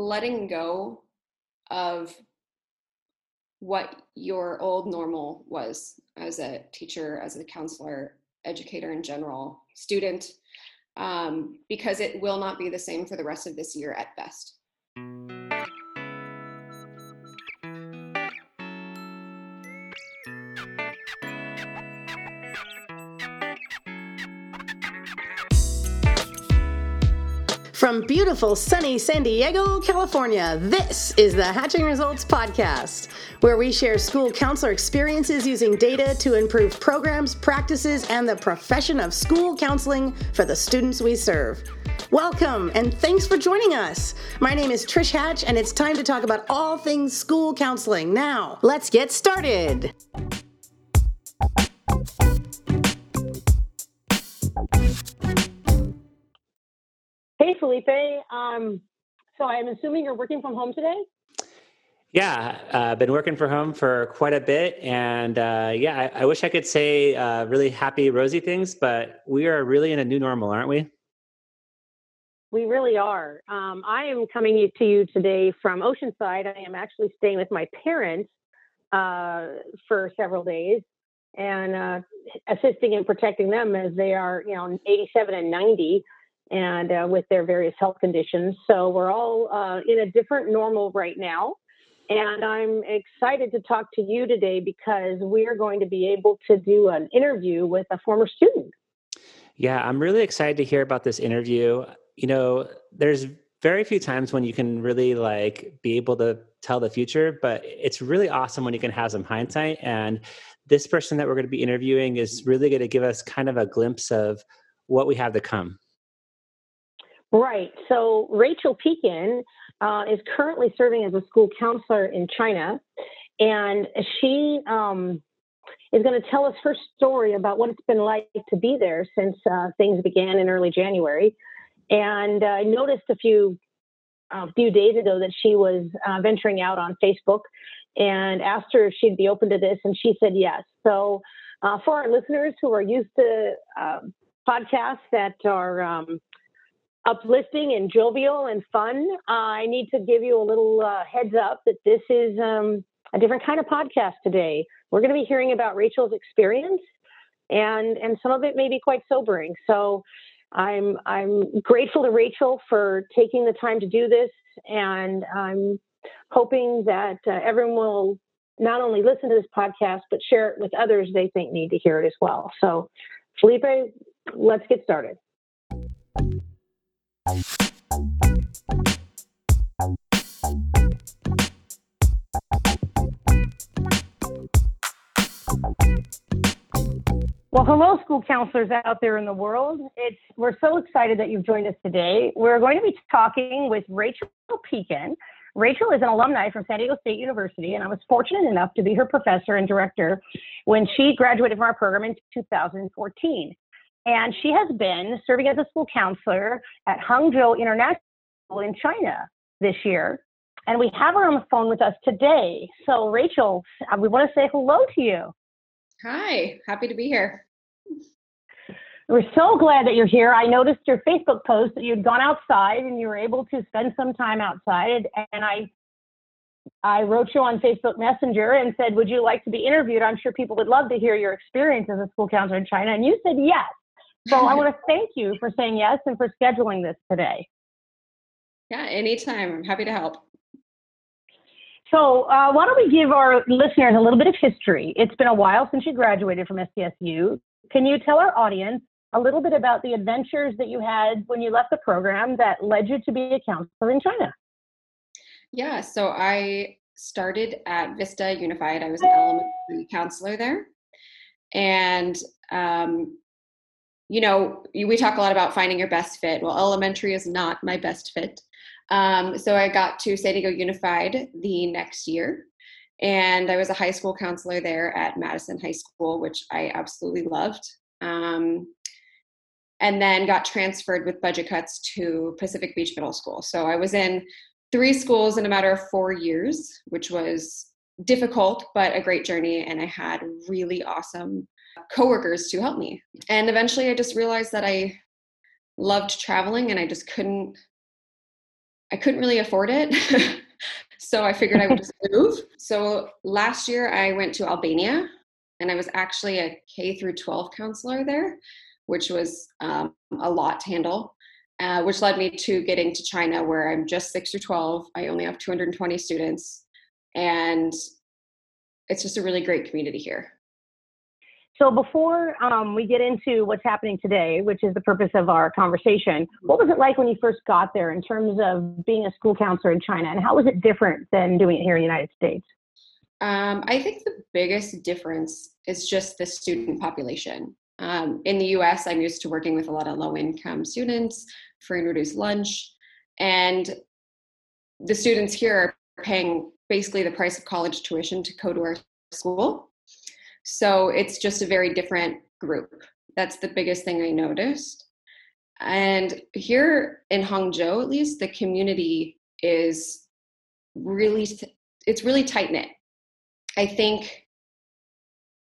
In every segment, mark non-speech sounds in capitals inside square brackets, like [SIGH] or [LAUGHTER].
letting go of what your old normal was as a teacher, as a counselor, educator in general, student, um, because it will not be the same for the rest of this year at best. From beautiful sunny San Diego, California, this is the Hatching Results Podcast, where we share school counselor experiences using data to improve programs, practices, and the profession of school counseling for the students we serve. Welcome and thanks for joining us. My name is Trish Hatch, and it's time to talk about all things school counseling. Now, let's get started. Felipe. Um, so I'm assuming you're working from home today? Yeah, I've uh, been working from home for quite a bit. And uh, yeah, I, I, wish I could say uh, really happy, rosy things, but we are really in a new normal, aren't we? We really are. Um, I am coming to you today from Oceanside. I am actually staying with my parents uh, for several days and uh, assisting and protecting them as they are, you know, 87 and 90 and uh, with their various health conditions. So we're all uh, in a different normal right now. And I'm excited to talk to you today because we're going to be able to do an interview with a former student. Yeah, I'm really excited to hear about this interview. You know, there's very few times when you can really like be able to tell the future, but it's really awesome when you can have some hindsight. And this person that we're going to be interviewing is really going to give us kind of a glimpse of what we have to come. Right. So Rachel Pekin uh, is currently serving as a school counselor in China, and she um, is going to tell us her story about what it's been like to be there since uh, things began in early January. And uh, I noticed a few a few days ago that she was uh, venturing out on Facebook and asked her if she'd be open to this, and she said yes. So, uh, for our listeners who are used to um, podcasts that are um, uplifting and jovial and fun, uh, I need to give you a little uh, heads up that this is um, a different kind of podcast today. We're going to be hearing about Rachel's experience, and and some of it may be quite sobering. So. I'm I'm grateful to Rachel for taking the time to do this, and I'm hoping that uh, everyone will not only listen to this podcast but share it with others they think need to hear it as well. So, Felipe, let's get started. Well, hello, school counselors out there in the world. It's we're so excited that you've joined us today. We're going to be talking with Rachel Pekin. Rachel is an alumni from San Diego State University, and I was fortunate enough to be her professor and director when she graduated from our program in 2014. And she has been serving as a school counselor at Hangzhou International in China this year. And we have her on the phone with us today. So, Rachel, uh, we want to say hello to you. Hi, happy to be here. We're so glad that you're here. I noticed your Facebook post that you'd gone outside and you were able to spend some time outside. And I I wrote you on Facebook Messenger and said, Would you like to be interviewed? I'm sure people would love to hear your experience as a school counselor in China. And you said yes. So I [LAUGHS] want to thank you for saying yes and for scheduling this today. Yeah, anytime. I'm happy to help. So, uh, why don't we give our listeners a little bit of history? It's been a while since you graduated from SDSU. Can you tell our audience a little bit about the adventures that you had when you left the program that led you to be a counselor in China? Yeah, so I started at Vista Unified. I was an elementary counselor there. And um, you know, we talk a lot about finding your best fit. Well, elementary is not my best fit. Um, so I got to San Diego Unified the next year, and I was a high school counselor there at Madison High School, which I absolutely loved. Um, and then got transferred with budget cuts to Pacific Beach Middle School. So I was in three schools in a matter of four years, which was difficult but a great journey. And I had really awesome coworkers to help me. And eventually I just realized that I loved traveling and I just couldn't I couldn't really afford it. [LAUGHS] so I figured I would just [LAUGHS] move. So last year I went to Albania and I was actually a K through 12 counselor there, which was um, a lot to handle. Uh, which led me to getting to China, where I'm just six through 12. I only have 220 students, and it's just a really great community here. So before um, we get into what's happening today, which is the purpose of our conversation, what was it like when you first got there in terms of being a school counselor in China, and how was it different than doing it here in the United States? Um, I think the biggest difference is just the student population. Um, in the US, I'm used to working with a lot of low income students, free and reduced lunch, and the students here are paying basically the price of college tuition to go to our school. So it's just a very different group. That's the biggest thing I noticed. And here in Hangzhou, at least, the community is really, it's really tight knit. I think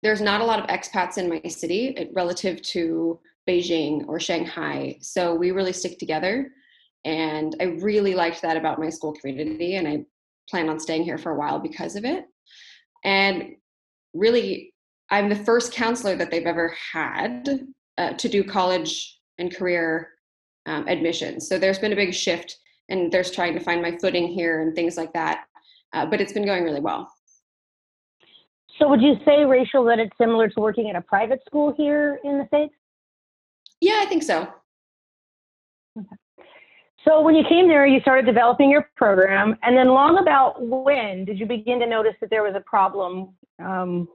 there's not a lot of expats in my city eh, relative to Beijing or Shanghai. So we really stick together. And I really liked that about my school community. And I plan on staying here for a while because of it. And really, I'm the first counselor that they've ever had uh, to do college and career um, admissions. So there's been a big shift, and there's trying to find my footing here and things like that. Uh, but it's been going really well. So would you say, Rachel, that it's similar to working at a private school here in the States? Yeah, I think so. Okay. So when you came there, you started developing your program, and then long about when did you begin to notice that there was a problem um,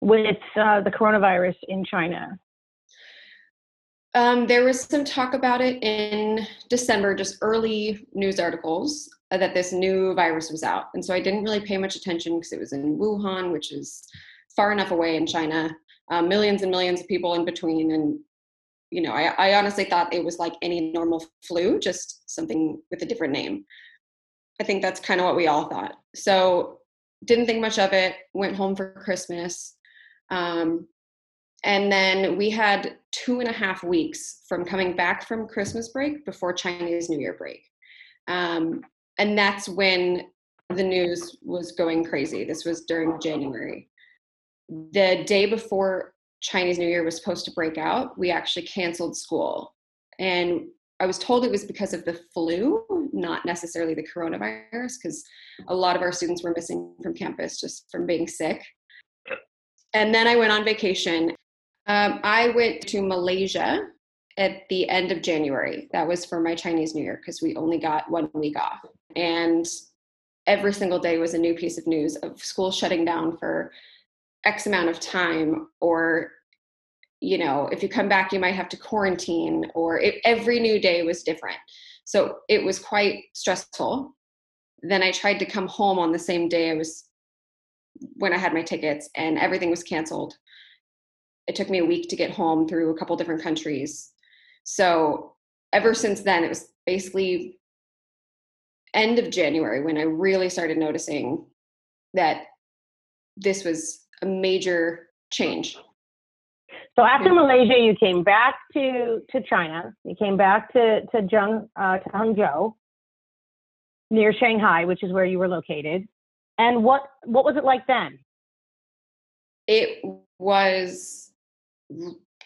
with uh, the coronavirus in China? Um, there was some talk about it in December, just early news articles uh, that this new virus was out. And so I didn't really pay much attention because it was in Wuhan, which is far enough away in China, uh, millions and millions of people in between. And you know, I, I honestly thought it was like any normal flu, just something with a different name. I think that's kind of what we all thought. So didn't think much of it. Went home for Christmas, um, and then we had two and a half weeks from coming back from Christmas break before Chinese New Year break, um, and that's when the news was going crazy. This was during January. The day before Chinese New Year was supposed to break out, we actually canceled school. And I was told it was because of the flu, not necessarily the coronavirus, because a lot of our students were missing from campus just from being sick. And then I went on vacation. Um, I went to Malaysia at the end of January. That was for my Chinese New Year because we only got one week off. And every single day was a new piece of news of school shutting down for X amount of time, or, you know, if you come back, you might have to quarantine, or it, every new day was different. So it was quite stressful. Then I tried to come home on the same day I was when I had my tickets, and everything was canceled. It took me a week to get home through a couple different countries. So ever since then, it was basically end of January when I really started noticing that this was a major change. So after Malaysia, you came back to, to China. You came back to to, Zheng, uh, to Hangzhou, near Shanghai, which is where you were located. And what what was it like then? It was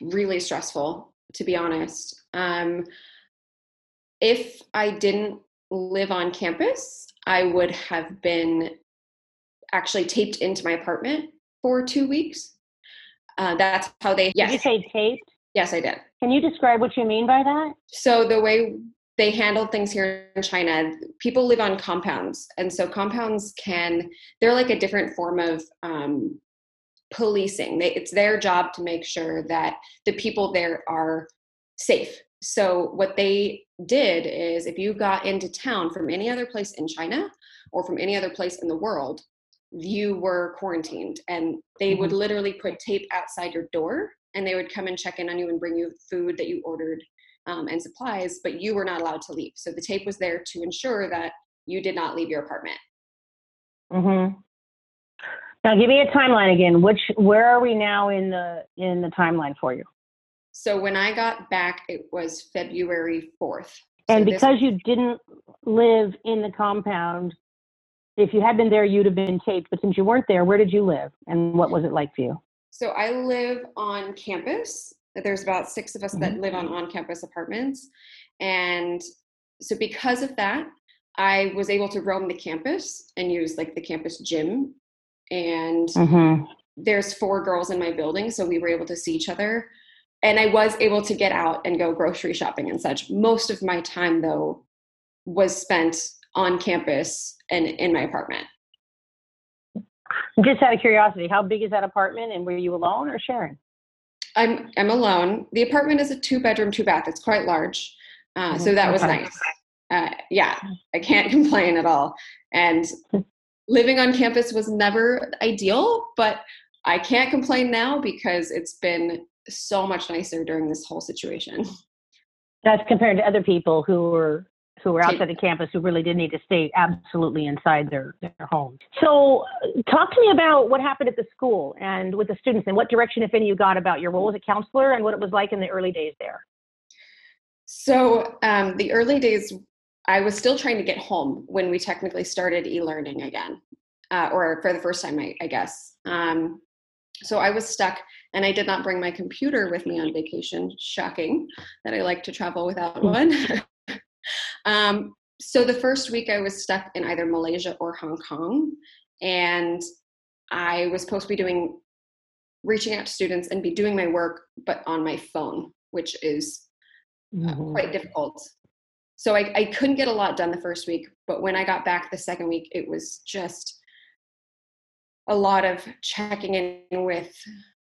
really stressful, to be honest. Um, if I didn't live on campus, I would have been actually taped into my apartment for two weeks. Uh, that's how they. Yes. Did you say taped? Yes, I did. Can you describe what you mean by that? So the way they handle things here in China, people live on compounds, and so compounds can they're like a different form of um, policing. They, it's their job to make sure that the people there are safe. So what they did is, if you got into town from any other place in China or from any other place in the world, you were quarantined and they mm-hmm. would literally put tape outside your door and they would come and check in on you and bring you food that you ordered um, and supplies but you were not allowed to leave. So the tape was there to ensure that you did not leave your apartment. Mm-hmm. now give me a timeline again. Which where are we now in the in the timeline for you? So when i got back it was february 4th And So this- because you didn't live in the compound, if you had been there, you'd have been taped. But since you weren't there, where did you live, and what was it like for you? So I live on campus. There's about six of us that live on on-campus apartments, and so because of that, I was able to roam the campus and use like the campus gym. And Mm-hmm. there's four girls in my building, so we were able to see each other. And I was able to get out and go grocery shopping and such. Most of my time, though, was spent on campus and in my apartment. Just out of curiosity, how big is that apartment, and were you alone or sharing? I'm I'm alone. The apartment is a two bedroom, two bath. It's quite large, uh, so that was nice. Uh, yeah, I can't [LAUGHS] complain at all. And living on campus was never ideal, but I can't complain now because it's been so much nicer during this whole situation. That's compared to other people who were who were outside the campus who really did need to stay absolutely inside their their homes. So, talk to me about what happened at the school and with the students, and what direction, if any, you got about your role as a counselor and what it was like in the early days there. So um, the early days, I was still trying to get home when we technically started e-learning again, uh, or for the first time, I, I guess. Um, so I was stuck, and I did not bring my computer with me on vacation. Shocking that I like to travel without one. [LAUGHS] um, so the first week, I was stuck in either Malaysia or Hong Kong, and I was supposed to be doing reaching out to students and be doing my work, but on my phone, which is uh, quite difficult. So I, I couldn't get a lot done the first week, but when I got back the second week, it was just a lot of checking in with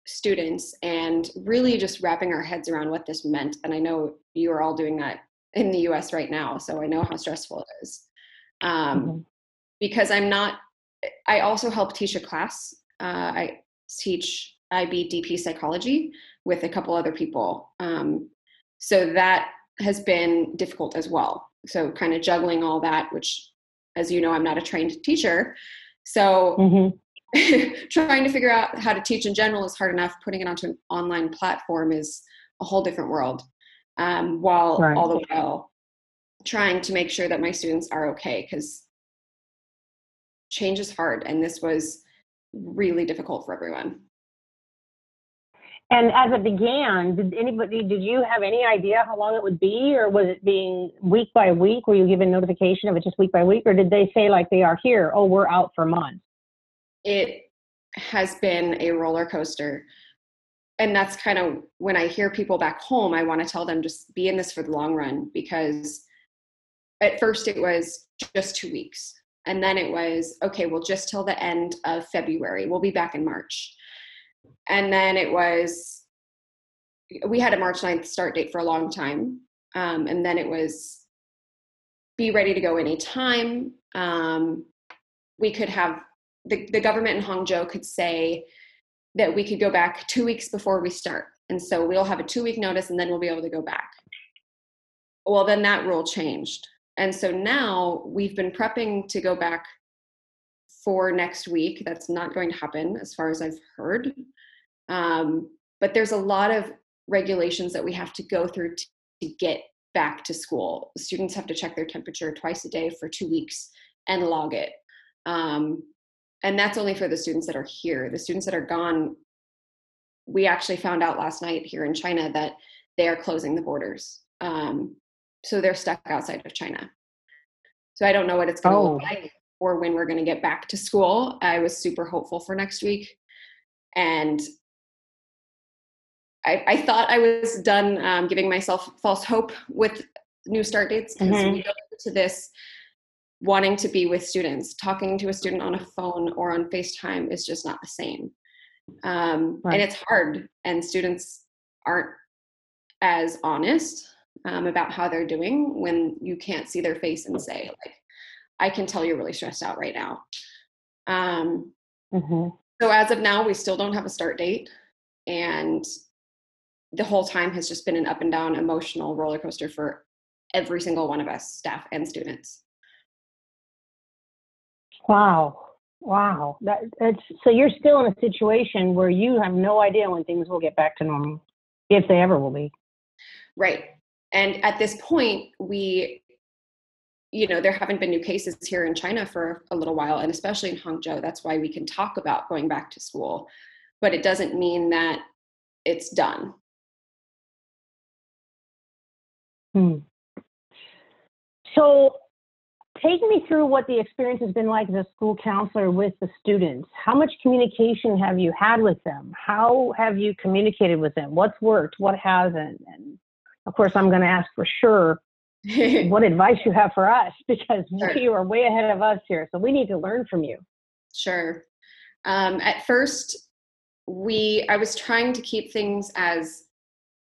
students and really just wrapping our heads around what this meant. And I know you are all doing that in the US right now, so I know how stressful it is. Um, Mhm. Because I'm not, I also help teach a class. Uh, I teach IB DP psychology with a couple other people. Um, so that has been difficult as well so kind of juggling all that which as you know i'm not a trained teacher so Mhm. [LAUGHS] trying to figure out how to teach in general is hard enough putting it onto an online platform is a whole different world um, while Right. all the while trying to make sure that my students are okay because change is hard and this was really difficult for everyone And as it began, did anybody, did you have any idea how long it would be, or was it being week by week? Were you given notification of it just week by week, or did they say like they are here? Oh, we're out for months. it has been a roller coaster. And that's kind of when I hear people back home, I want to tell them just be in this for the long run because at first it was just two weeks. And then it was, okay, well, just till the end of February. We'll be back in March. And then it was, we had a March 9th start date for a long time. Um, and then it was, be ready to go anytime. Um, we could have the, the government in Hangzhou could say that we could go back two weeks before we start. And so we'll have a two week notice and then we'll be able to go back. Well, then that rule changed. And so now we've been prepping to go back for next week. That's not going to happen as far as I've heard. Um, but there's a lot of regulations that we have to go through to, to get back to school. Students have to check their temperature twice a day for two weeks and log it. Um, and that's only for the students that are here. The students that are gone we actually found out last night here in china that they are closing the borders. Um, so they're stuck outside of china. So i don't know what it's going to Oh. look like or when we're going to get back to school. I was super hopeful for next week. And i, I thought i was done um, giving myself false hope with new start dates because Mhm. we go into this wanting to be with students talking to a student on a phone or on facetime is just not the same um, Right. and it's hard and students aren't as honest um, about how they're doing when you can't see their face and say like i can tell you're really stressed out right now um, Mhm. so as of now we still don't have a start date and the whole time has just been an up and down emotional roller coaster for every single one of us staff and students Wow. Wow. That, that's, so you're still in a situation where you have no idea when things will get back to normal, if they ever will be. Right. and at this point, we, you know, there haven't been new cases here in China for a little while, and especially in Hangzhou. That's why we can talk about going back to school, but it doesn't mean that it's done. Hmm. So, take me through what the experience has been like as a school counselor with the students. How much communication have you had with them? How have you communicated with them? What's worked? What hasn't? And of course, I'm going to ask for sure [LAUGHS] what advice you have for us [LAUGHS] because sure. you are way ahead of us here. So we need to learn from you. Sure. Um, at first, we I was trying to keep things as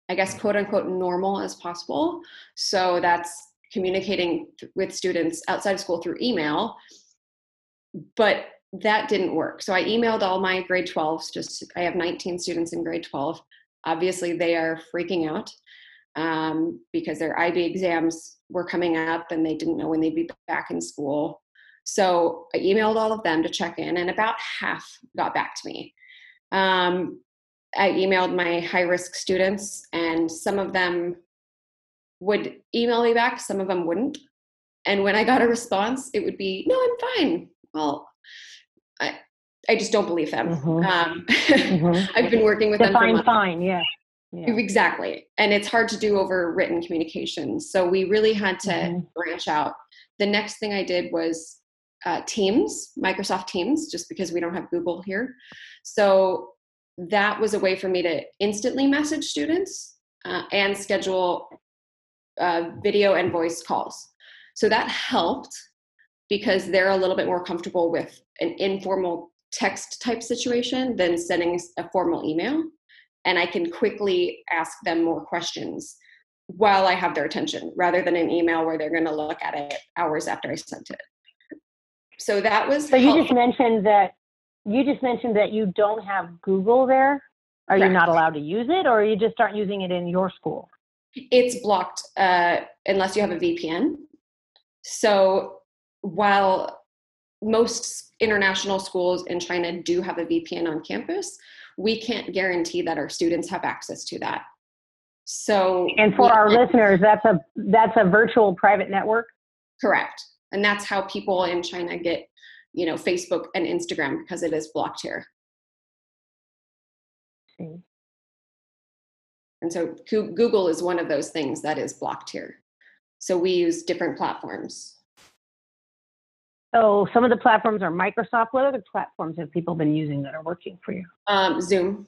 I guess quote unquote normal as possible. So that's communicating with students outside of school through email. But that didn't work. So I emailed all my grade 12s, just I have 19 students in grade 12. Obviously, they are freaking out um, because their IB exams were coming up and they didn't know when they'd be back in school. So I emailed all of them to check in, and about half got back to me. Um, I emailed my high risk students, and some of them would email me back, some of them wouldn't. And when I got a response, it would be, No, I'm fine. Well, I, I just don't believe them. Mm-hmm. Um, mm-hmm. [LAUGHS] I've been working with Define them. For fine, yeah. yeah. Exactly. And it's hard to do over written communication. So we really had to mm-hmm. branch out. The next thing I did was uh, Teams, Microsoft Teams, just because we don't have Google here. So that was a way for me to instantly message students uh, and schedule uh, video and voice calls. So that helped because they're a little bit more comfortable with an informal text type situation than sending a formal email. And I can quickly ask them more questions while I have their attention rather than an email where they're going to look at it hours after I sent it. So that was. So you just mentioned that you just mentioned that you don't have Google there. Are Correct. you not allowed to use it, or you just aren't using it in your school? It's blocked uh, unless you have a VPN. So while most international schools in China do have a VPN on campus, we can't guarantee that our students have access to that. So And for our listeners, that's a that's a virtual private network? Correct. And that's how people in China get, you know, Facebook and Instagram because it is blocked here. And so Google is one of those things that is blocked here. So we use different platforms. So some of the platforms are Microsoft. What other platforms have people been using that are working for you? Um, Zoom.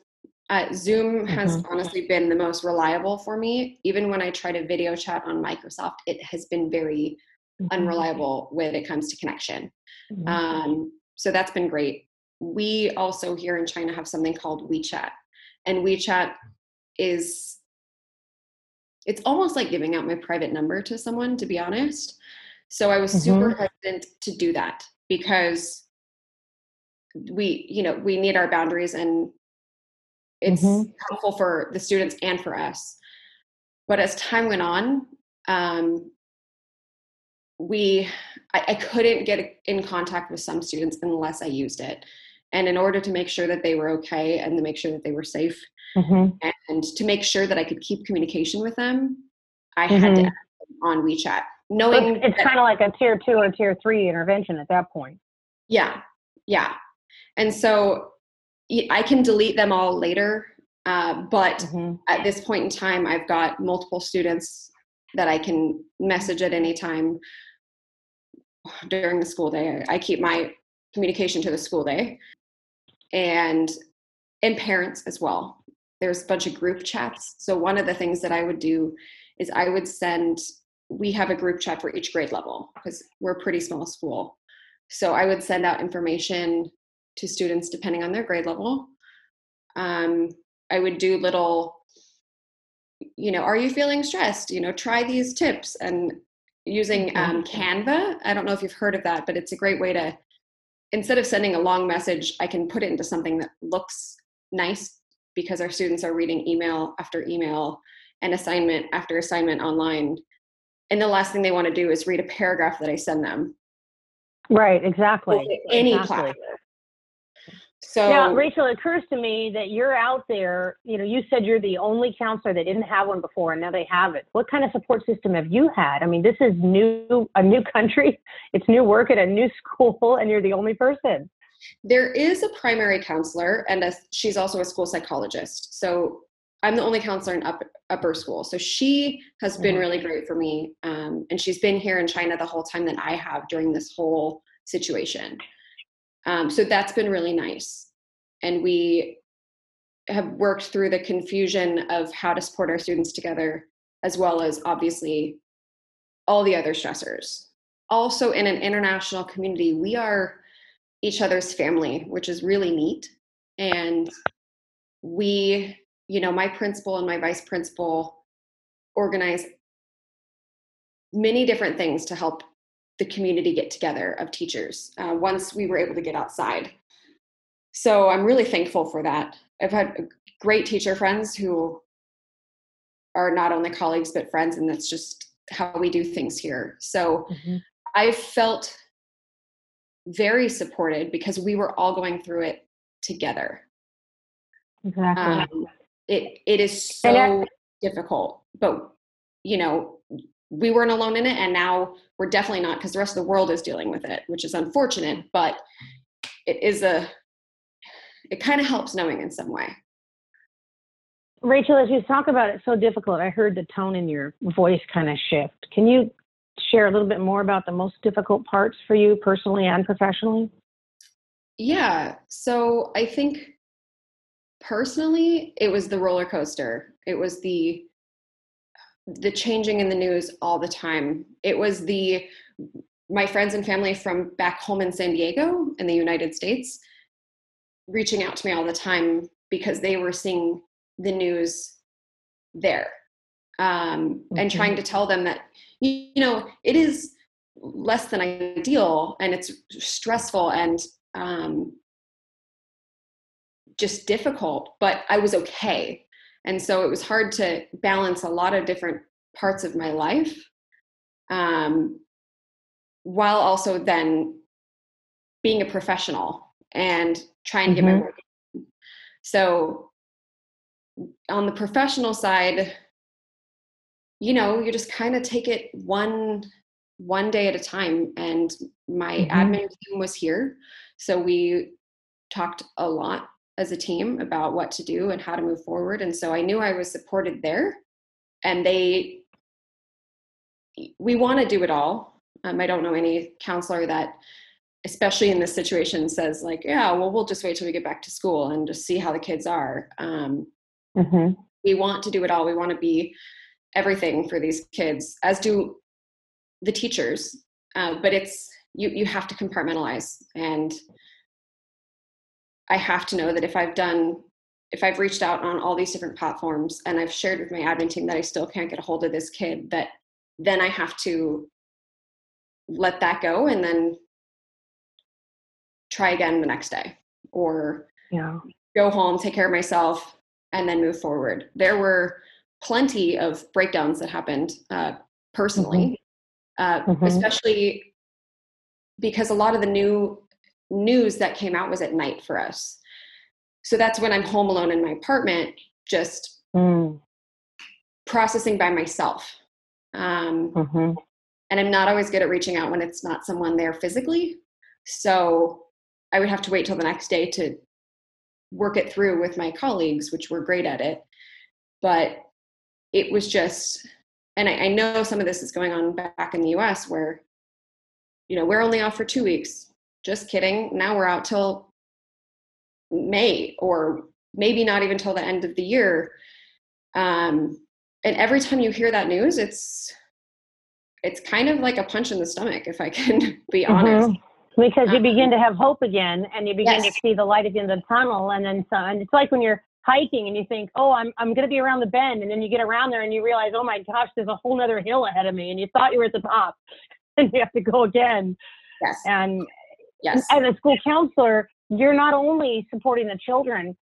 Uh, Zoom has mm-hmm. honestly been the most reliable for me. Even when I try to video chat on Microsoft, it has been very mm-hmm. unreliable when it comes to connection. Mm-hmm. Um, so that's been great. We also here in China have something called WeChat, and WeChat is it's almost like giving out my private number to someone to be honest so i was mm-hmm. super hesitant to do that because we you know we need our boundaries and it's mm-hmm. helpful for the students and for us but as time went on um, we I, I couldn't get in contact with some students unless i used it and in order to make sure that they were okay and to make sure that they were safe mm-hmm. and to make sure that i could keep communication with them i mm-hmm. had to mm-hmm. on wechat knowing it's, it's kind of like a tier two or tier three intervention at that point yeah yeah and so i can delete them all later uh, but mm-hmm. at this point in time i've got multiple students that i can message at any time during the school day i keep my communication to the school day and and parents as well. There's a bunch of group chats. So one of the things that i would do is i would send we have a group chat for each grade level because we're a pretty small school. So i would send out information to students depending on their grade level. Um, i would do little you know are you feeling stressed? You know try these tips and using um, canva. I don't know if you've heard of that but it's a great way to instead of sending a long message, I can put it into something that looks nice because our students are reading email after email and assignment after assignment online. And the last thing they want to do is read a paragraph that I send them. Right, exactly. Any exactly. platform. So now, Rachel, it occurs to me that you're out there. You know, you said you're the only counselor that didn't have one before, and now they have it. What kind of support system have you had? I mean, this is new, a new [LAUGHS] country. It's new work at a new school, and you're the only person. There is a primary counselor, and a, she's also a school psychologist. So I'm the only counselor in up, upper school. So she has been really great for me. Um, and she's been here in China the whole time that I have during this whole situation. Um, so that's been really nice. And we have worked through the confusion of how to support our students together, as well as obviously all the other stressors. Also, in an international community, we are each other's family, which is really neat. And we you know, my principal and my vice principal organize many different things to help the community get together of teachers uh, once we were able to get outside. So I'm really thankful for that. I've had great teacher friends who are not only colleagues but friends, and that's just how we do things here. So mm-hmm. I felt very supported because we were all going through it together. Exactly. Um, it it is so difficult but you know we weren't alone in it and now we're definitely not because the rest of the world is dealing with it which is unfortunate but it is a it kind of helps knowing in some way. Rachel as you talk about it so difficult. I heard the tone in your voice kind of shift. Can you share a little bit more about the most difficult parts for you personally and professionally? Yeah so i think personally it was the roller coaster. It was the the changing in the news all the time it was the my friends and family from back home in san diego in the united states reaching out to me all the time because they were seeing the news there um, and trying to tell them that you know it is less than ideal and it's stressful and um, just difficult, but I was okay. And so it was hard to balance a lot of different parts of my life um, while also then being a professional and trying to get mm-hmm. my work. So on the professional side, you know, you just kind of take it one one day at a time and my mm-hmm. admin team was here so we talked a lot as a team about what to do and how to move forward. And so I knew I was supported there. And they, we want to do it all. Um, I don't know any counselor that, especially in this situation, says, like, yeah, well, we'll just wait till we get back to school and just see how the kids are. Um, mm-hmm. We want to do it all. We want to be everything for these kids, as do the teachers. Uh, but it's, you, you have to compartmentalize and I have to know that if I've done, if I've reached out on all these different platforms and I've shared with my admin team that I still can't get a hold of this kid, that then I have to let that go and then try again the next day or yeah. go home, take care of myself, and then move forward. There were plenty of breakdowns that happened uh, personally, mm-hmm. Uh, mm-hmm. especially because a lot of the new news that came out was at night for us. So that's when I'm home alone in my apartment, just mm. processing by myself. Um, mm-hmm. And I'm not always good at reaching out when it's not someone there physically. So I would have to wait till the next day to work it through with my colleagues, which were great at it. But it was just, and I, I know some of this is going on back in the US where, you know, we're only off for two weeks just kidding. Now we're out till May or maybe not even till the end of the year. Um, and every time you hear that news, it's it's kind of like a punch in the stomach, if I can [LAUGHS] be mm-hmm. honest. Mm-hmm. Because you begin to have hope again, and you begin yes. to see the light at the end of the tunnel, and then so, and it's like when you're hiking and you think, oh, I'm I'm going to be around the bend, and then you get around there and you realize, oh my gosh, there's a whole other hill ahead of me, and you thought you were at the top, [LAUGHS] and you have to go again. Yes. And Yes. As a school counselor, you're not only supporting the children,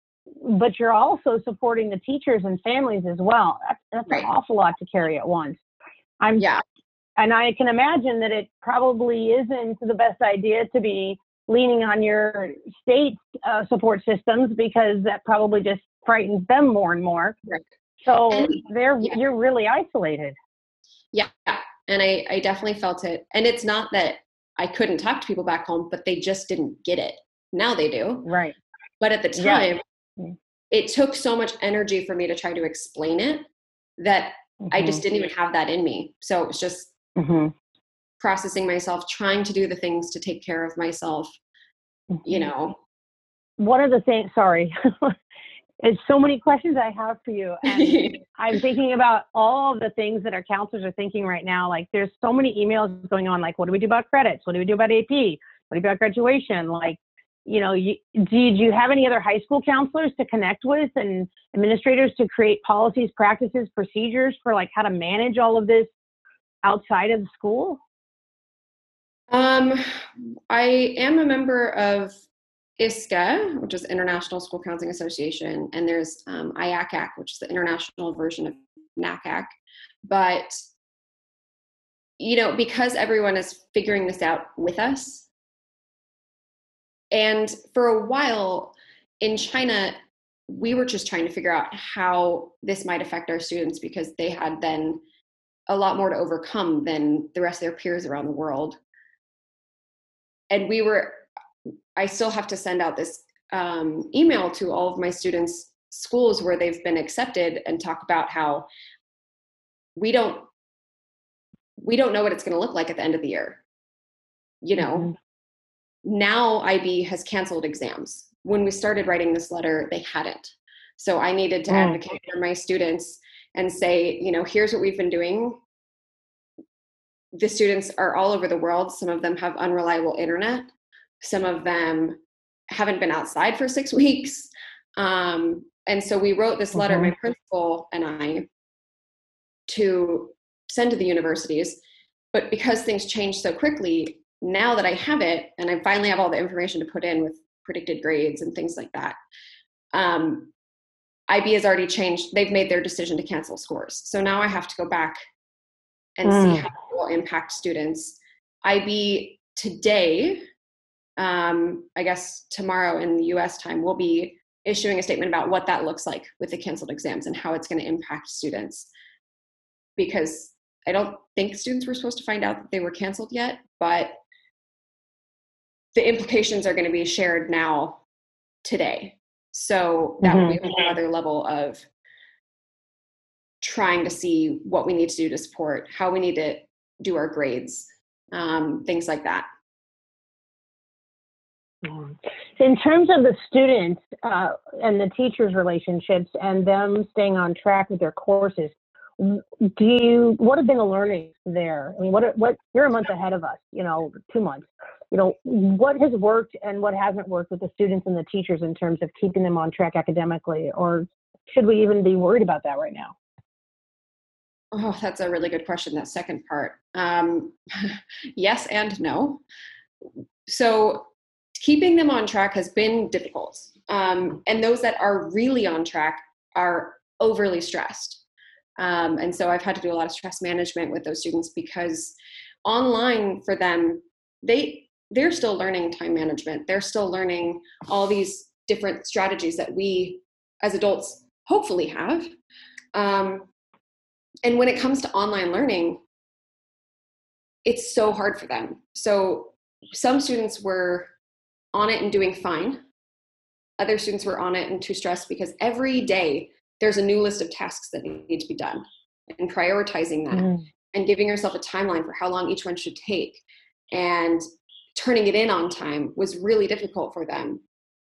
but you're also supporting the teachers and families as well. That's, that's right. an awful lot to carry at once. I'm yeah. And I can imagine that it probably isn't the best idea to be leaning on your state uh, support systems because that probably just frightens them more and more. Right. So And- they're yeah. you're really isolated. Yeah, and I, I definitely felt it. And it's not that I couldn't talk to people back home, but they just didn't get it. Now they do. Right. But at the time, Mm. it took so much energy for me to try to explain it that I just didn't even have that in me. So it was just Mhm. processing myself, trying to do the things to take care of myself, you Mhm. know. One of the things. Sorry. [LAUGHS] It's so many questions I have for you. [LAUGHS] And I'm thinking about all the things that our counselors are thinking right now. Like, there's so many emails going on. Like, what do we do about credits? What do we do about AP? What do we do about graduation? Like, you know, you, did you have any other high school counselors to connect with and administrators to create policies, practices, procedures for like how to manage all of this outside of the school? Um, I am a member of ISCA, which is International School Counseling Association, and there's um, IACAC, which is the international version of NACAC. But you know, because everyone is figuring this out with us, and for a while in China, we were just trying to figure out how this might affect our students because they had then a lot more to overcome than the rest of their peers around the world and we were i still have to send out this um, email to all of my students schools where they've been accepted and talk about how we don't we don't know what it's going to look like at the end of the year you know now ib has canceled exams when we started writing this letter they hadn't so i needed to Mm. advocate for my students and say you know here's what we've been doing the students are all over the world. Some of them have unreliable internet. Some of them haven't been outside for six [LAUGHS] weeks. Um, and so we wrote this letter, my principal and I, to send to the universities. But because things changed so quickly, now that I have it and I finally have all the information to put in with predicted grades and things like that, um, IB has already changed. They've made their decision to cancel scores. So now I have to go back and Mm. see how it will impact students. IB today, um, I guess tomorrow in the US time, we'll be issuing a statement about what that looks like with the canceled exams and how it's going to impact students. Because I don't think students were supposed to find out that they were canceled yet, but the implications are going to be shared now today. So that will be another level of trying to see what we need to do to support, how we need to do our grades, um, things like that. So in terms of the students uh, and the teachers' relationships and them staying on track with their courses, do you what have been the learnings there? I mean, what what you're a month ahead of us, you know, two months. You know, what has worked and what hasn't worked with the students and the teachers in terms of keeping them on track academically, or should we even be worried about that right now? Oh, that's a really good question, that second part. Um, [LAUGHS] yes and no. So, keeping them on track has been difficult. Um, and those that are really on track are overly stressed. Um, and so, I've had to do a lot of stress management with those students because online for them, they they're still learning time management. They're still learning all these different strategies that we as adults hopefully have. Um, and when it comes to online learning it's so hard for them so some students were on it and doing fine. Other students were on it and too stressed because every day there's a new list of tasks that need to be done and prioritizing that Mm. and giving yourself a timeline for how long each one should take and turning it in on time was really difficult for them.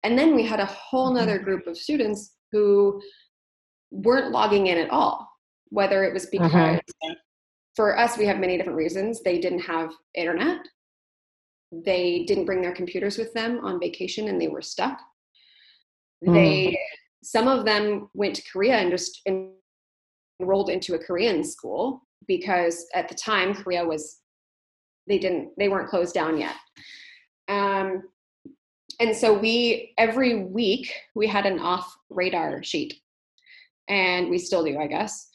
And then we had a whole nother group of students who weren't logging in at all whether it was because Mhm. for us we have many different reasons. They didn't have internet they didn't bring their computers with them on vacation and they were stuck. They some of them went to korea and just enrolled into a korean school because at the time korea was they didn't they weren't closed down yet. Um, and so we every week we had an off radar sheet. And we still do i guess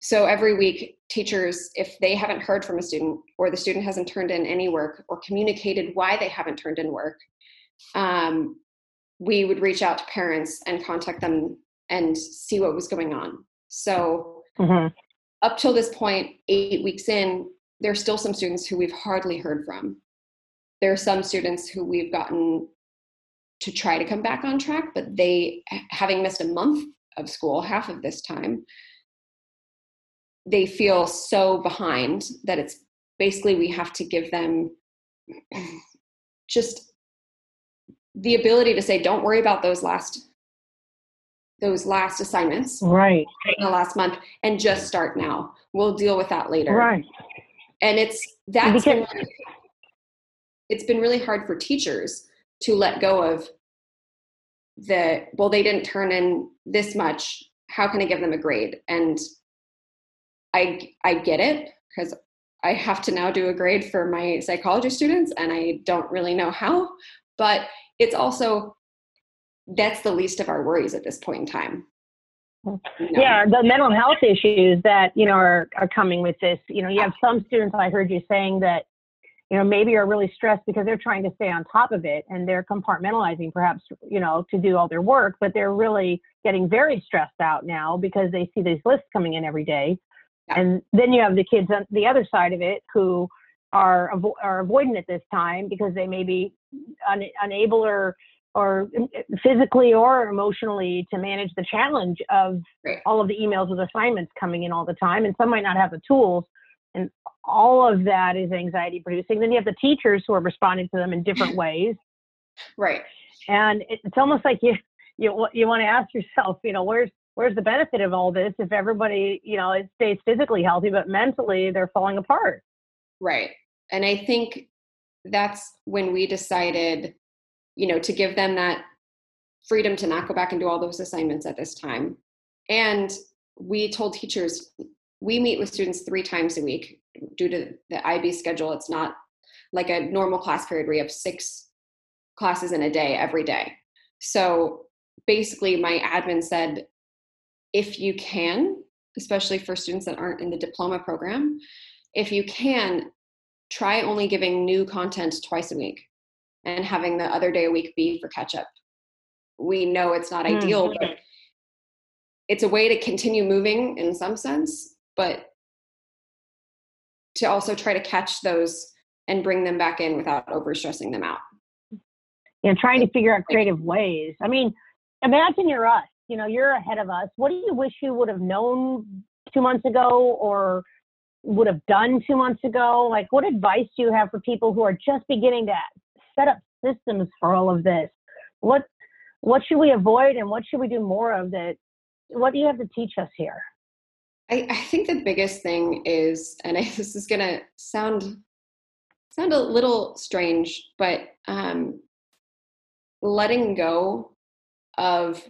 so every week teachers if they haven't heard from a student or the student hasn't turned in any work or communicated why they haven't turned in work um, we would reach out to parents and contact them and see what was going on. So Mhm. up till this point, eight weeks in, there's still some students who we've hardly heard from. There are some students who we've gotten to try to come back on track, but they, having missed a month of school, half of this time, they feel so behind that it's basically we have to give them just the ability to say, don't worry about those last those last assignments Right. in the last month and just start now. We'll deal with that later. Right. And it's that's been, Because- it's been really hard for teachers to let go of the well they didn't turn in this much how can i give them a grade and i i get it because i have to now do a grade for my psychology students and i don't really know how but it's also that's the least of our worries at this point in time hmm. You know? Yeah, the mental health issues that you know are are coming with this. You know, you have some students I heard you saying that you know maybe are really stressed because they're trying to stay on top of it and they're compartmentalizing perhaps you know to do all their work, but they're really getting very stressed out now because they see these lists coming in every day. And then you have the kids on the other side of it who are avo- are avoidant at this time because they may be un- unable or or mm, physically or emotionally to manage the challenge of Right. all of the emails with assignments coming in all the time and some might not have the tools and all of that is anxiety producing. Then you have the teachers who are responding to them in different [LAUGHS] ways. Right. And it- it's almost like you you you want to ask yourself you know where's where's the benefit of all this if everybody you know stays physically healthy but mentally they're falling apart Right. And I think that's when we decided, you know, to give them that freedom to not go back and do all those assignments at this time. And we told teachers we meet with students three times a week due to the IB schedule. It's not like a normal class period where you have six classes in a day every day. So basically, my admin said, if you can, especially for students that aren't in the diploma program, if you can, try only giving new content twice a week and having the other day a week be for catch up. We know it's not ideal, mm-hmm. but it's a way to continue moving in some sense, but to also try to catch those and bring them back in without overstressing them out. know, trying to figure out creative ways. I mean, imagine you're us. You know, you're ahead of us. What do you wish you would have known two months ago or would have done two months ago? Like, what advice do you have for people who are just beginning to set up systems for all of this? What what should we avoid and what should we do more of that? What do you have to teach us here? I, I think the biggest thing is, and [LAUGHS] I, this is going to sound sound a little strange, but um, letting go of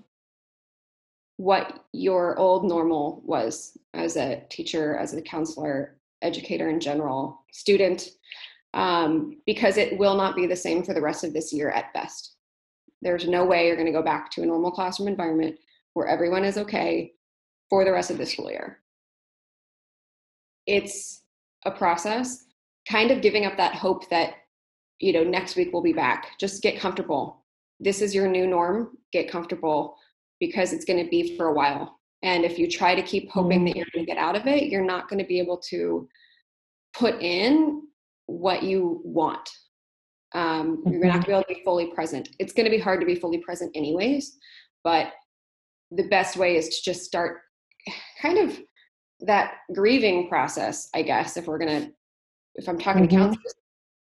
what your old normal was as a teacher, as a counselor, educator in general, student, um, because it will not be the same for the rest of this year at best. There's no way you're going to go back to a normal classroom environment where everyone is okay for the rest of the school year. It's a process, kind of giving up that hope that, you know, next week we'll be back. Just get comfortable. This is your new norm. Get comfortable because it's going to be for a while. And if you try to keep hoping that you're going to get out of it, you're not going to be able to put in what you want. Um, You're not going to be able to be fully present. It's going to be hard to be fully present, anyways. But the best way is to just start kind of that grieving process, I guess, if we're going to, if I'm talking Mhm. to counselors,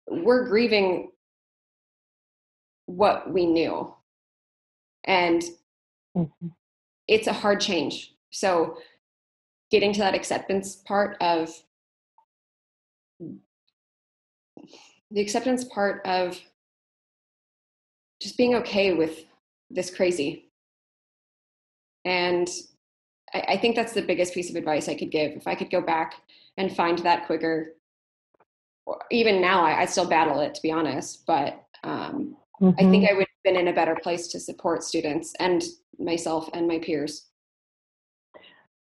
we're grieving what we knew. And Mhm. it's a hard change. So getting to that acceptance part of the acceptance part of just being okay with this crazy. And I, I think that's the biggest piece of advice I could give. If I could go back and find that quicker, even now, I, I still battle it to be honest, but um, I think I would been in a better place to support students and myself and my peers.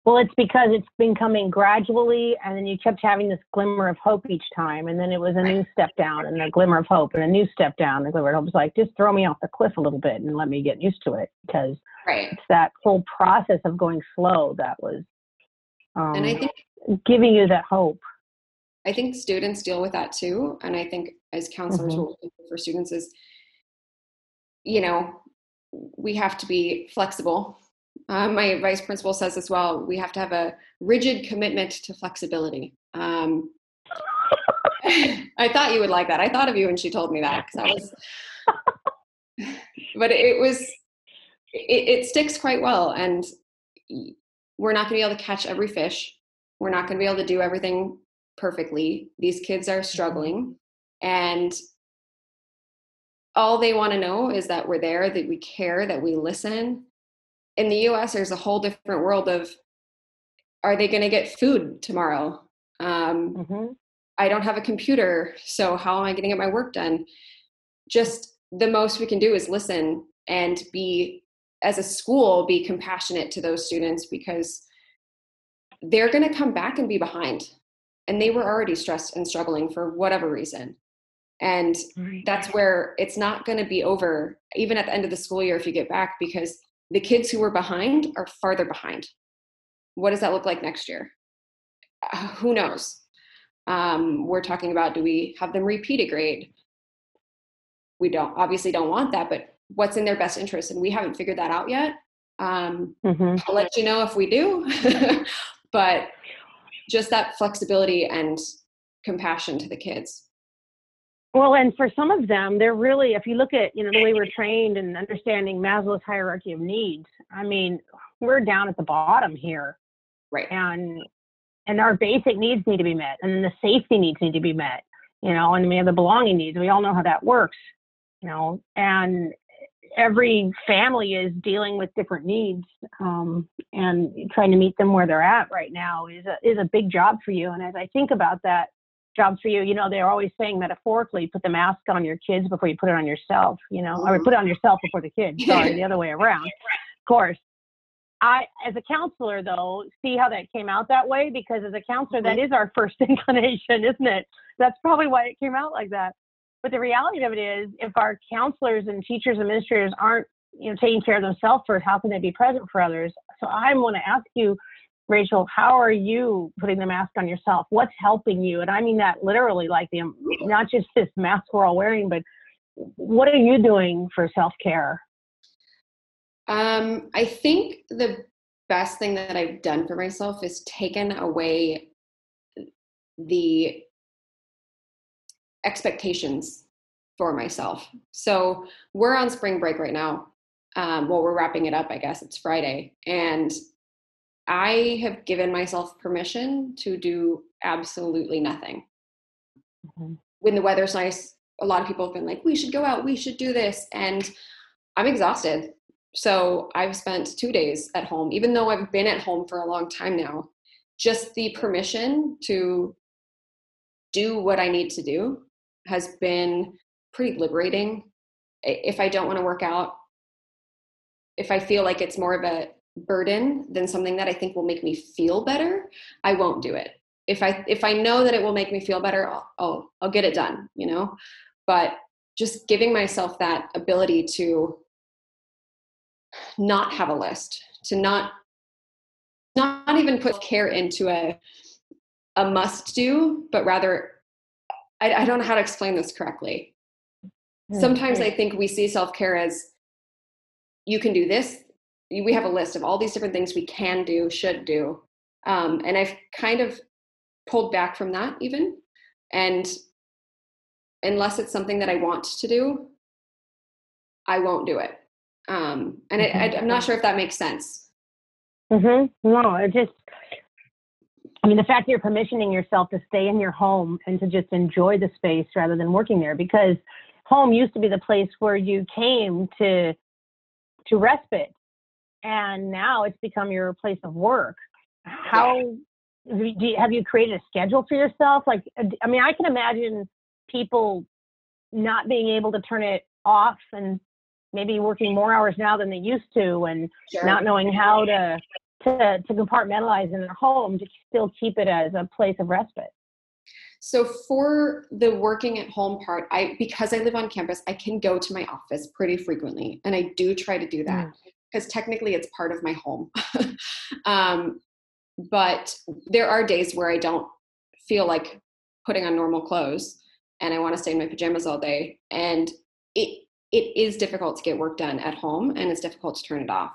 Well, it's because it's been coming gradually, and then you kept having this glimmer of hope each time, and then it was a new step down, and a glimmer of hope, and a new step down. The glimmer of hope was like, just throw me off the cliff a little bit and let me get used to it, because right. it's that whole process of going slow that was um, and I think giving you that hope. I think students deal with that too, and I think as counselors, Mhm. what we do for students is, you know, we have to be flexible. Uh, my vice principal says as well, we have to have a rigid commitment to flexibility. Um, [LAUGHS] I thought you would like that. I thought of you when she told me that because I was, [LAUGHS] but it was, it, it sticks quite well, and we're not going to be able to catch every fish. We're not going to be able to do everything perfectly. These kids are struggling, and all they want to know is that we're there, that we care, that we listen. In the US, there's a whole different world of are they going to get food tomorrow? Um, hmm I don't have a computer, so how am I going to get my work done? Just the most we can do is listen and be, as a school, be compassionate to those students because they're going to come back and be behind. And they were already stressed and struggling for whatever reason. And that's where it's not going to be over, even at the end of the school year, if you get back, because the kids who were behind are farther behind. What does that look like next year? Uh, who knows? Um, we're talking about do we have them repeat a grade? We don't obviously don't want that, but what's in their best interest? And we haven't figured that out yet. Um, hmm I'll let you know if we do. [LAUGHS] but just that flexibility and compassion to the kids. Well, and for some of them, they're really, if you look at, you know, the way we're trained and understanding Maslow's hierarchy of needs, I mean, we're down at the bottom here. Right. And and our basic needs need to be met, and then the safety needs need to be met, you know, and we have the belonging needs. We all know how that works, you know, and every family is dealing with different needs, um, and trying to meet them where they're at right now is a is a big job for you. And as I think about that job for you, you know, they're always saying metaphorically, put the mask on your kids before you put it on yourself, you know, or mm-hmm. put it on yourself before the kids. Sorry, the [LAUGHS] other way around. Of course. I, as a counselor, though, see how that came out that way because as a counselor, that mm-hmm. is our [LAUGHS] first inclination, isn't it? That's probably why it came out like that. But the reality of it is, if our counselors and teachers, and administrators aren't, you know, taking care of themselves first, how can they be present for others? So I want to ask you, Rachel, how are you putting the mask on yourself? What's helping you? And I mean that literally, like the not just this mask we're all wearing, but what are you doing for self care? Um, I think the best thing that I've done for myself is taken away the expectations for myself. So we're on spring break right now. Um, well, we're wrapping it up, I guess it's Friday. And I have given myself permission to do absolutely nothing. Mhm. When the weather's nice, a lot of people have been like, we should go out, we should do this. And I'm exhausted. So I've spent two days at home, even though I've been at home for a long time now. Just the permission to do what I need to do has been pretty liberating. If I don't want to work out, if I feel like it's more of a burden than something that I think will make me feel better, I won't do it. If I if I know that it will make me feel better, I'll I'll, I'll get it done, you know. But just giving myself that ability to not have a list, to not not even put care into a a must do, but rather I, I don't know how to explain this correctly. Hmm, Sometimes I think we see self care as you can do this. We have a list of all these different things we can do, should do. Um, and I've kind of pulled back from that even. And unless it's something that I want to do, I won't do it. Um, and I, I, I'm not sure if that makes sense. Mm-hmm. No, it just, I mean, the fact that you're permissioning yourself to stay in your home and to just enjoy the space rather than working there, because home used to be the place where you came to to respite, and now it's become your place of work. How do you, have you created a schedule for yourself? Like, uh, I mean, I can imagine people not being able to turn it off and maybe working more hours now than they used to, and Sure. not knowing how to to, to compartmentalize in their home to still keep it as a place of respite? So for the working at home part, I because I live on campus, I can go to my office pretty frequently, and I do try to do that because technically it's part of my home. [LAUGHS] um, but there are days where I don't feel like putting on normal clothes, and I want to stay in my pajamas all day, and it it is difficult to get work done at home, and it's difficult to turn it off.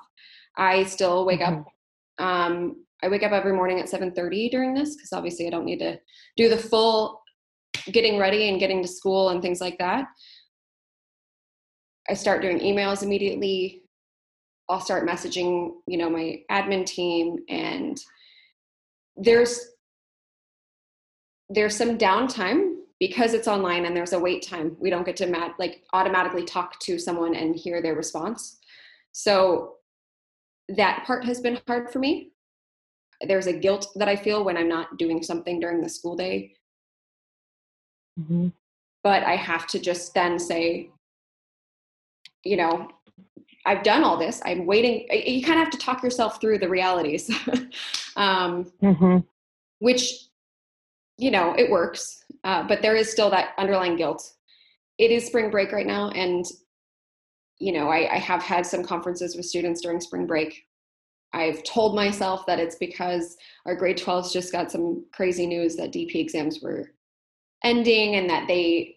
I still wake mm-hmm. up um, I wake up every morning at 7:30 during this because obviously I don't need to do the full getting ready and getting to school and things like that. I start doing emails immediately. I'll start messaging, you know, my admin team and there's there's some downtime because it's online and there's a wait time. We don't get to mat- like automatically talk to someone and hear their response. So that part has been hard for me there's a guilt that I feel when I'm not doing something during the school day. Mm-hmm. But I have to just then say, you know, I've done all this. I'm waiting. You kind of have to talk yourself through the realities, [LAUGHS] um, mm-hmm. which, you know, it works. Uh, but there is still that underlying guilt. It is spring break right now, and you know, I, I have had some conferences with students during spring break I've told myself that it's because our grade 12s just got some crazy news that DP exams were ending and that they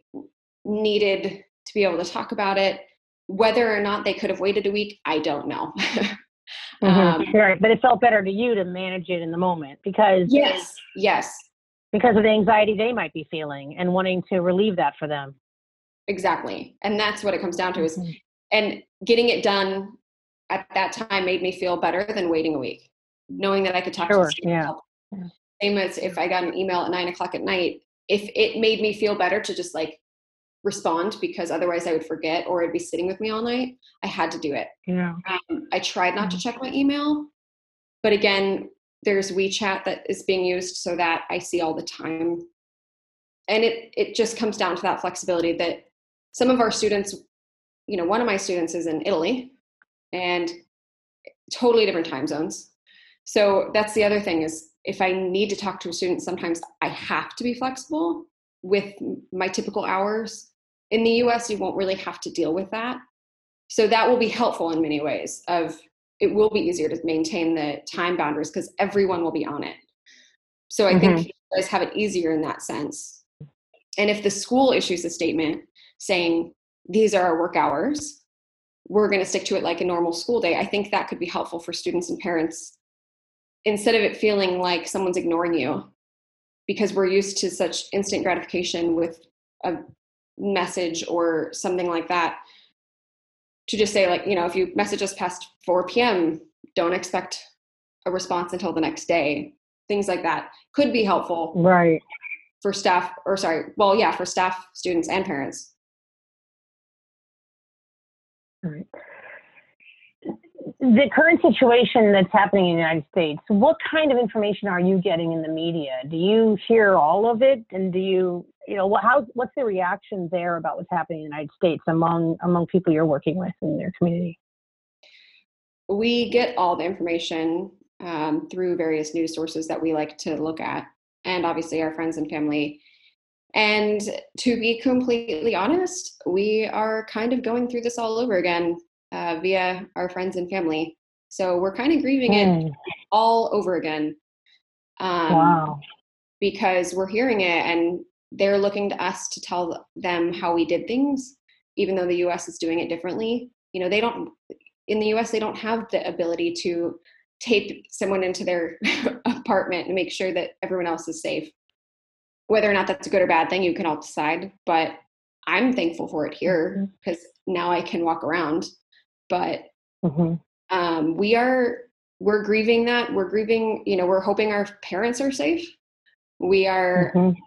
needed to be able to talk about it. Whether or not they could have waited a week, I don't know. [LAUGHS] mm-hmm. um, right, but it felt better to you to manage it in the moment because yes, yes, because of the anxiety they might be feeling and wanting to relieve that for them. Exactly, and that's what it comes down to is, mm-hmm. and getting it done at that time made me feel better than waiting a week, knowing that I could talk sure, to yeah. Same as if I got an email at nine o'clock at night. If it made me feel better to just like respond because otherwise I would forget or it'd be sitting with me all night, I had to do it. Yeah. Um, I tried not to mm-hmm. check my email, but again, there's WeChat that is being used so that I see all the time. And it it just comes down to that flexibility that some of our students, you know, one of my students is in Italy and totally different time zones. So that's the other thing is if I need to talk to a student, sometimes I have to be flexible with my typical hours. In the US, you won't really have to deal with that. So that will be helpful in many ways of it will be easier to maintain the time boundaries because everyone will be on it. So I mm-hmm. think you guys have it easier in that sense. And if the school issues a statement saying these are our work hours, we're going to stick to it like a normal school day i think that could be helpful for students and parents instead of it feeling like someone's ignoring you because we're used to such instant gratification with a message or something like that to just say like you know if you message us past 4 p.m don't expect a response until the next day things like that could be helpful right. for staff or sorry well yeah for staff students and parents Right. The current situation that's happening in the United States, what kind of information are you getting in the media? Do you hear all of it? And do you, you know, how, what's the reaction there about what's happening in the United States among, among people you're working with in their community? We get all the information um, through various news sources that we like to look at, and obviously our friends and family and to be completely honest, we are kind of going through this all over again uh, via our friends and family. So we're kind of grieving mm. it all over again. Um, wow. Because we're hearing it and they're looking to us to tell them how we did things, even though the US is doing it differently. You know, they don't, in the US, they don't have the ability to tape someone into their [LAUGHS] apartment and make sure that everyone else is safe whether or not that's a good or bad thing you can all decide but i'm thankful for it here because mm-hmm. now i can walk around but mm-hmm. um, we are we're grieving that we're grieving you know we're hoping our parents are safe we are mm-hmm.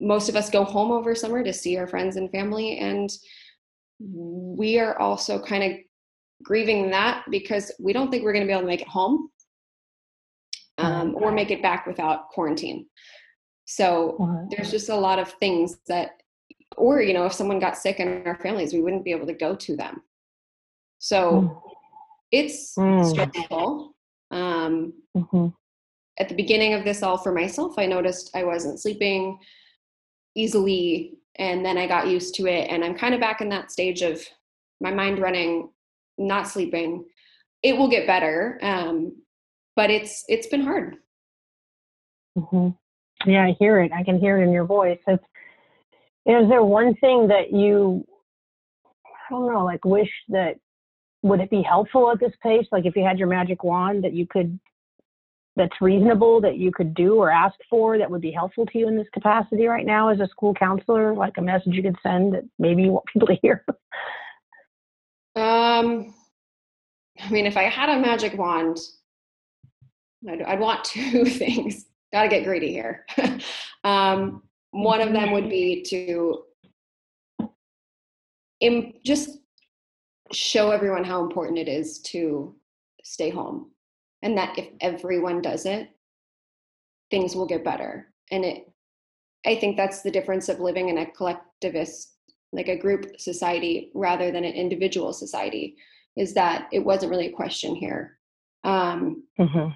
most of us go home over summer to see our friends and family and we are also kind of grieving that because we don't think we're going to be able to make it home um, or make it back without quarantine so there's just a lot of things that, or, you know, if someone got sick in our families, we wouldn't be able to go to them. So mm. it's mm. stressful. Um, mm-hmm. At the beginning of this all for myself, I noticed I wasn't sleeping easily, and then I got used to it, and I'm kind of back in that stage of my mind running, not sleeping. It will get better, um, but it's it's been hard. Mm-hmm. Yeah, I hear it. I can hear it in your voice. It's, is there one thing that you, I don't know, like wish that would it be helpful at this pace? Like if you had your magic wand that you could, that's reasonable that you could do or ask for that would be helpful to you in this capacity right now as a school counselor, like a message you could send that maybe you want people [LAUGHS] to hear? Um, I mean, if I had a magic wand, I'd, I'd want [LAUGHS] two things. Got to get greedy here. [LAUGHS] um, one of them would be to Im- just show everyone how important it is to stay home and that if everyone does it things will get better and it i think that's the difference of living in a collectivist like a group society rather than an individual society is that it wasn't really a question here um, mm-hmm.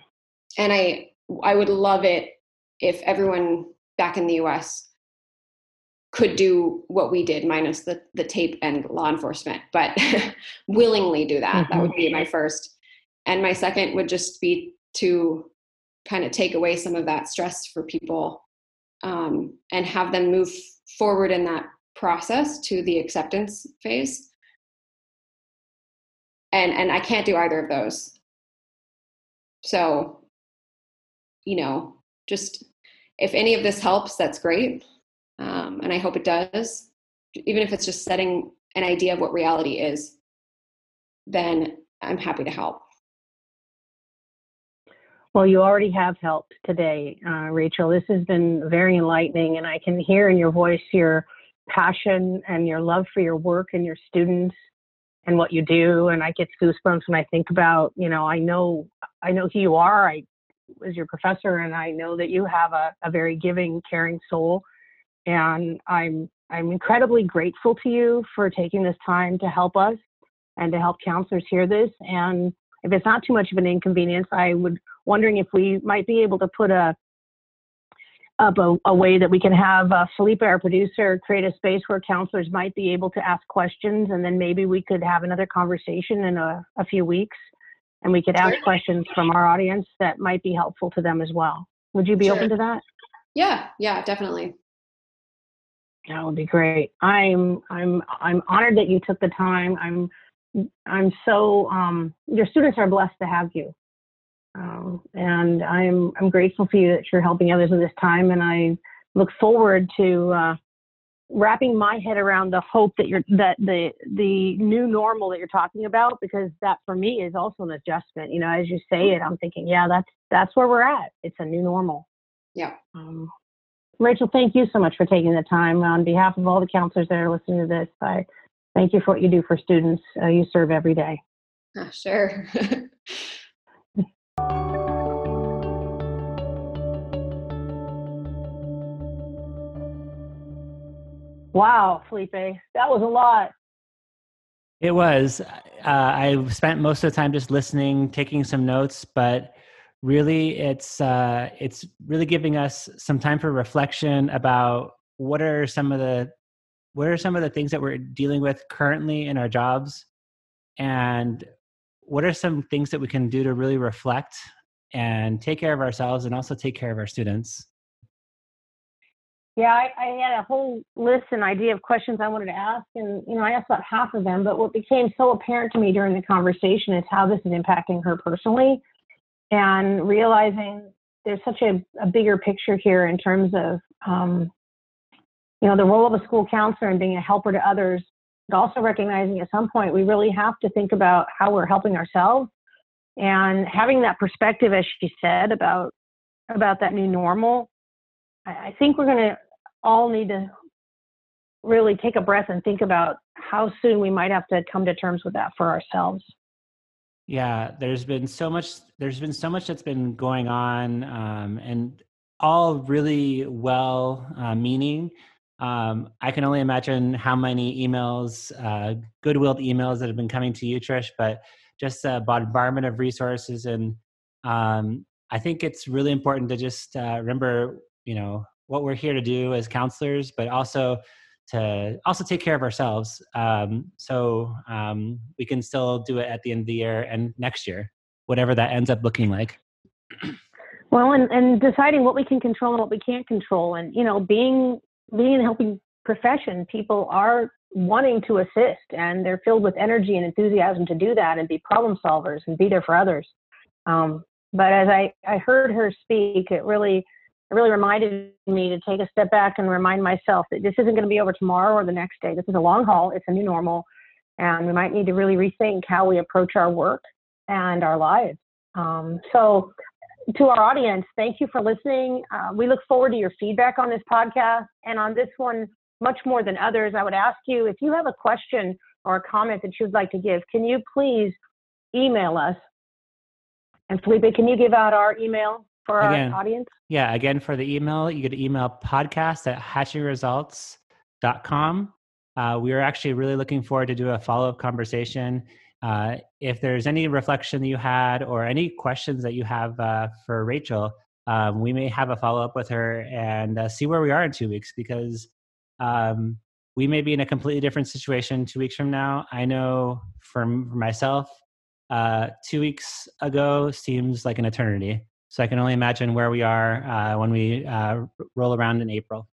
and i i would love it if everyone back in the us could do what we did minus the, the tape and law enforcement but [LAUGHS] willingly do that mm-hmm. that would be mm-hmm. my first and my second would just be to kind of take away some of that stress for people um, and have them move forward in that process to the acceptance phase and and i can't do either of those so you know just if any of this helps that's great and I hope it does. Even if it's just setting an idea of what reality is, then I'm happy to help. Well, you already have helped today, uh, Rachel. This has been very enlightening, and I can hear in your voice your passion and your love for your work and your students and what you do. And I get goosebumps when I think about, you know, I know, I know who you are. I was your professor, and I know that you have a, a very giving, caring soul and I'm I'm incredibly grateful to you for taking this time to help us and to help counselors hear this. And if it's not too much of an inconvenience, I would wondering if we might be able to put a up a, a way that we can have uh, Felipe, our producer, create a space where counselors might be able to ask questions, and then maybe we could have another conversation in a, a few weeks, and we could ask sure. questions from our audience that might be helpful to them as well. Would you be sure. open to that? Yeah, yeah, definitely. That would be great. I'm I'm I'm honored that you took the time. I'm I'm so um, your students are blessed to have you, um, and I'm I'm grateful for you that you're helping others in this time. And I look forward to uh, wrapping my head around the hope that you're that the the new normal that you're talking about because that for me is also an adjustment. You know, as you say it, I'm thinking, yeah, that's that's where we're at. It's a new normal. Yeah. Um, Rachel, thank you so much for taking the time. On behalf of all the counselors that are listening to this, I thank you for what you do for students uh, you serve every day. Oh, sure. [LAUGHS] wow, Felipe, that was a lot. It was. Uh, I spent most of the time just listening, taking some notes, but really it's uh, it's really giving us some time for reflection about what are some of the what are some of the things that we're dealing with currently in our jobs? And what are some things that we can do to really reflect and take care of ourselves and also take care of our students? Yeah I, I, had a whole list and idea of questions i wanted to ask and you know i asked about half of them but what became so apparent to me during the conversation is how this is impacting her personally and realizing there's such a, a bigger picture here in terms of um, you know the role of a school counselor and being a helper to others but also recognizing at some point we really have to think about how we're helping ourselves. And having that perspective as she said about about that new normal i, I think we're going to all need to really take a breath and think about how soon we might have to come to terms with that for ourselves yeah, there's been so much. There's been so much that's been going on, um, and all really well uh, meaning. Um, I can only imagine how many emails, uh, emails that have been coming to you, Trish, but just a bombardment of resources and um, I think it's really important to just uh, remember, you know, what we're here to do as counselors, but also to also take care of ourselves. Um, so um, we can still do it at the end of the year and next year, whatever that ends up looking like. [CLEARS THROAT] Well, and, and deciding what we can control and what we can't control, and you know, being being in helping profession, people are wanting to assist, and they're filled with energy and enthusiasm to do that and be problem solvers and be there for others. Um, but as I, I heard her speak, it really it really reminded me to take a step back and remind myself that this isn't going to be over tomorrow or the next day. This is a long haul. It's a new normal, and we might need to really rethink how we approach our work and our lives. Um, so to our audience, thank you for listening. Uh, we look forward to your feedback on this podcast and on this one, much more than others. I would ask you if you have a question or a comment that you'd like to give, can you please email us? And Felipe, can you give out our email for Again, our audience? Yeah, again, for the email, you could email podcast at hatchingresults.com. Uh, we are actually really looking forward to do a follow up conversation uh, if there's any reflection that you had or any questions that you have uh, for Rachel, um, we may have a follow up with her and uh, see where we are in two weeks because um, we may be in a completely different situation two weeks from now. I know from for myself, uh, two weeks ago seems like an eternity. So I can only imagine where we are uh, when we uh, roll around in April.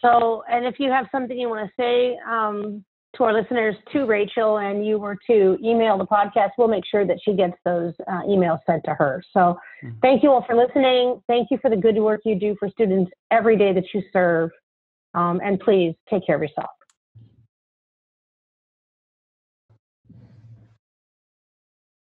So, and if you have something you want to say, um, to our listeners to Rachel and you were to email the podcast, we'll make sure that she gets those uh, emails sent to her. So mm-hmm. thank you all for listening. Thank you for the good work you do for students every day that you serve. Um, and please take care of yourself.